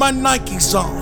my Nike on.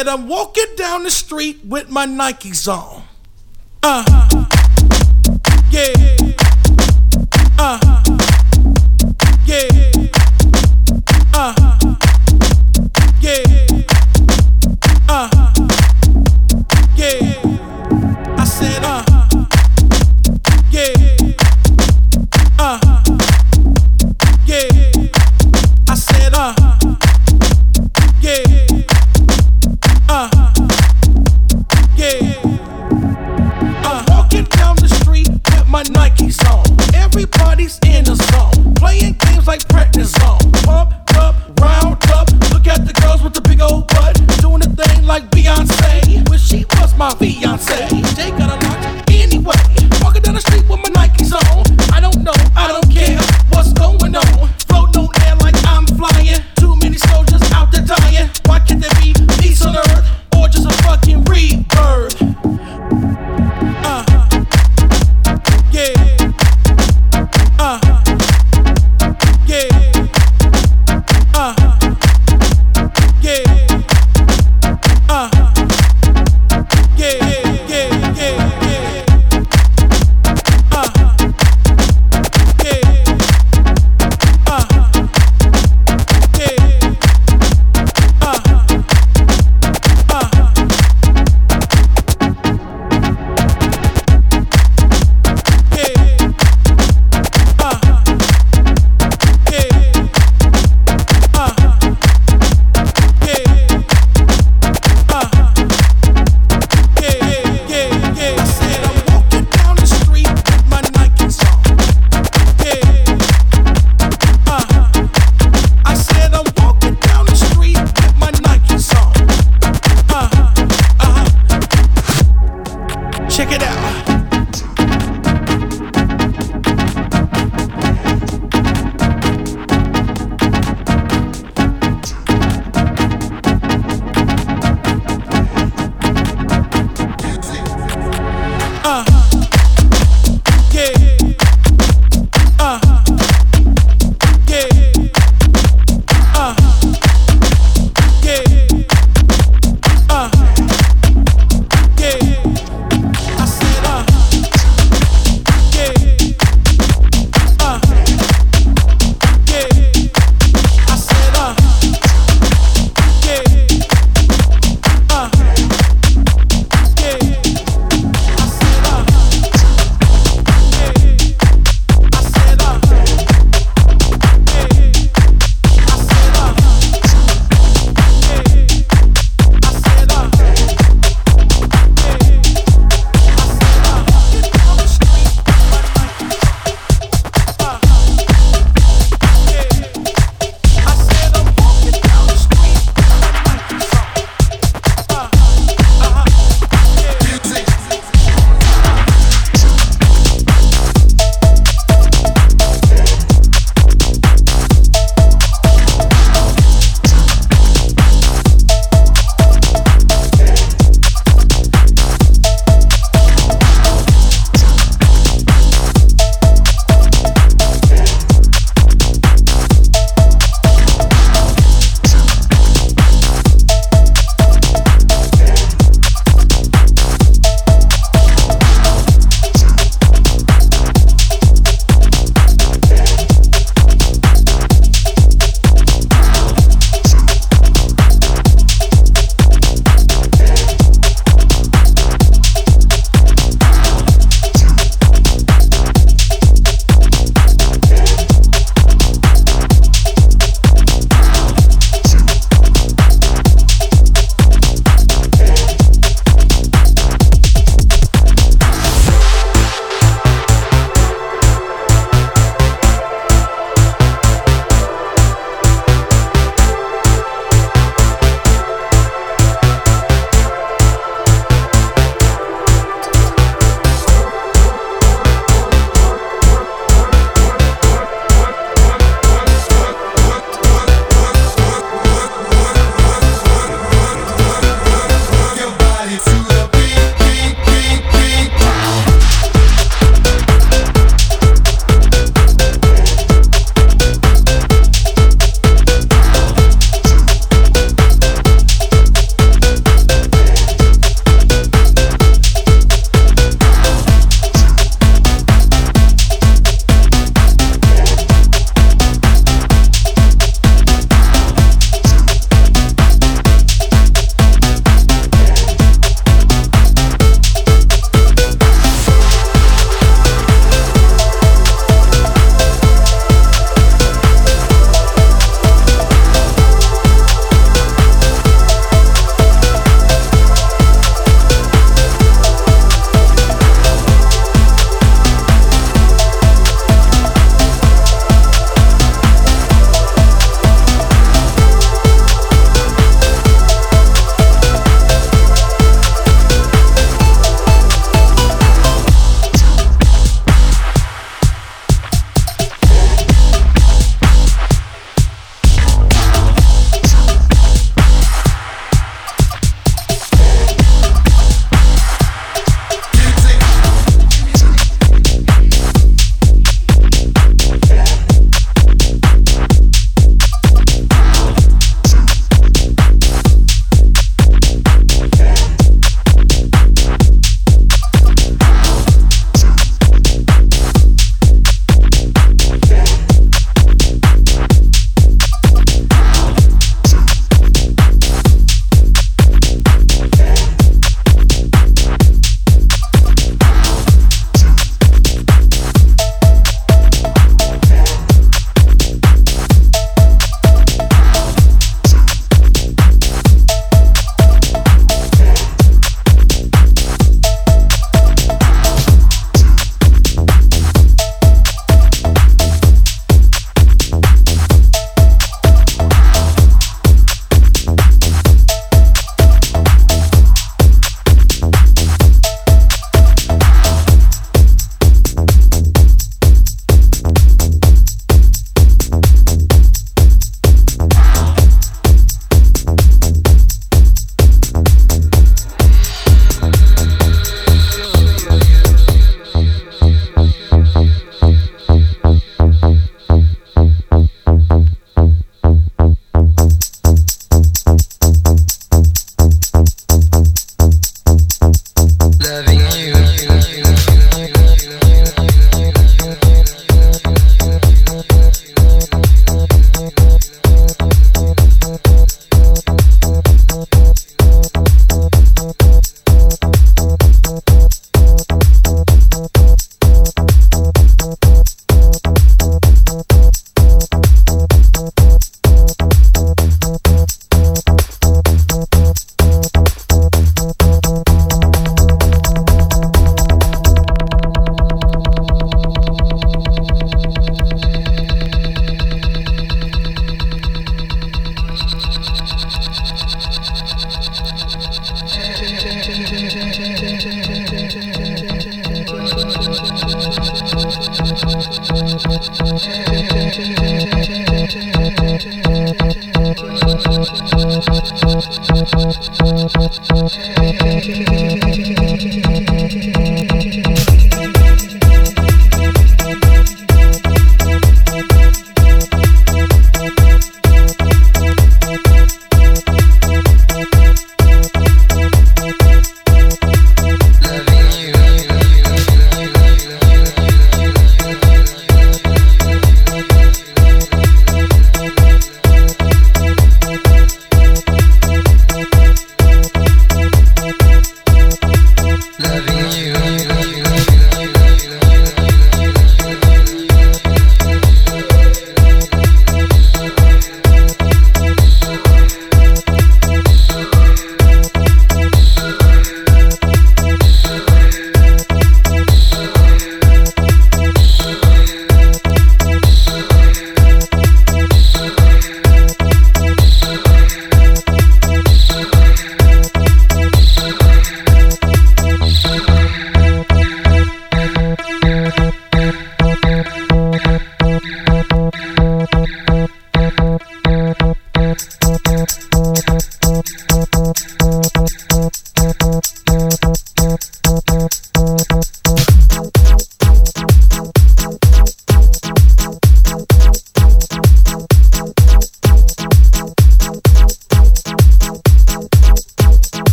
said, I'm walking down the street with my Nikes on. Uh, yeah.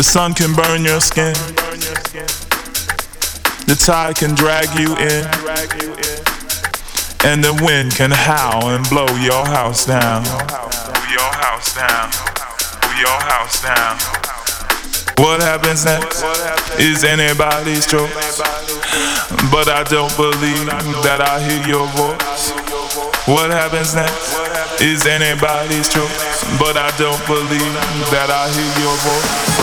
The sun can burn your skin. The tide can drag you in. And the wind can howl and blow your house down. Your house down. Your house down. What happens next is anybody's choice. But I don't believe that I hear your voice. What happens next is anybody's choice. But I don't believe that I hear your voice.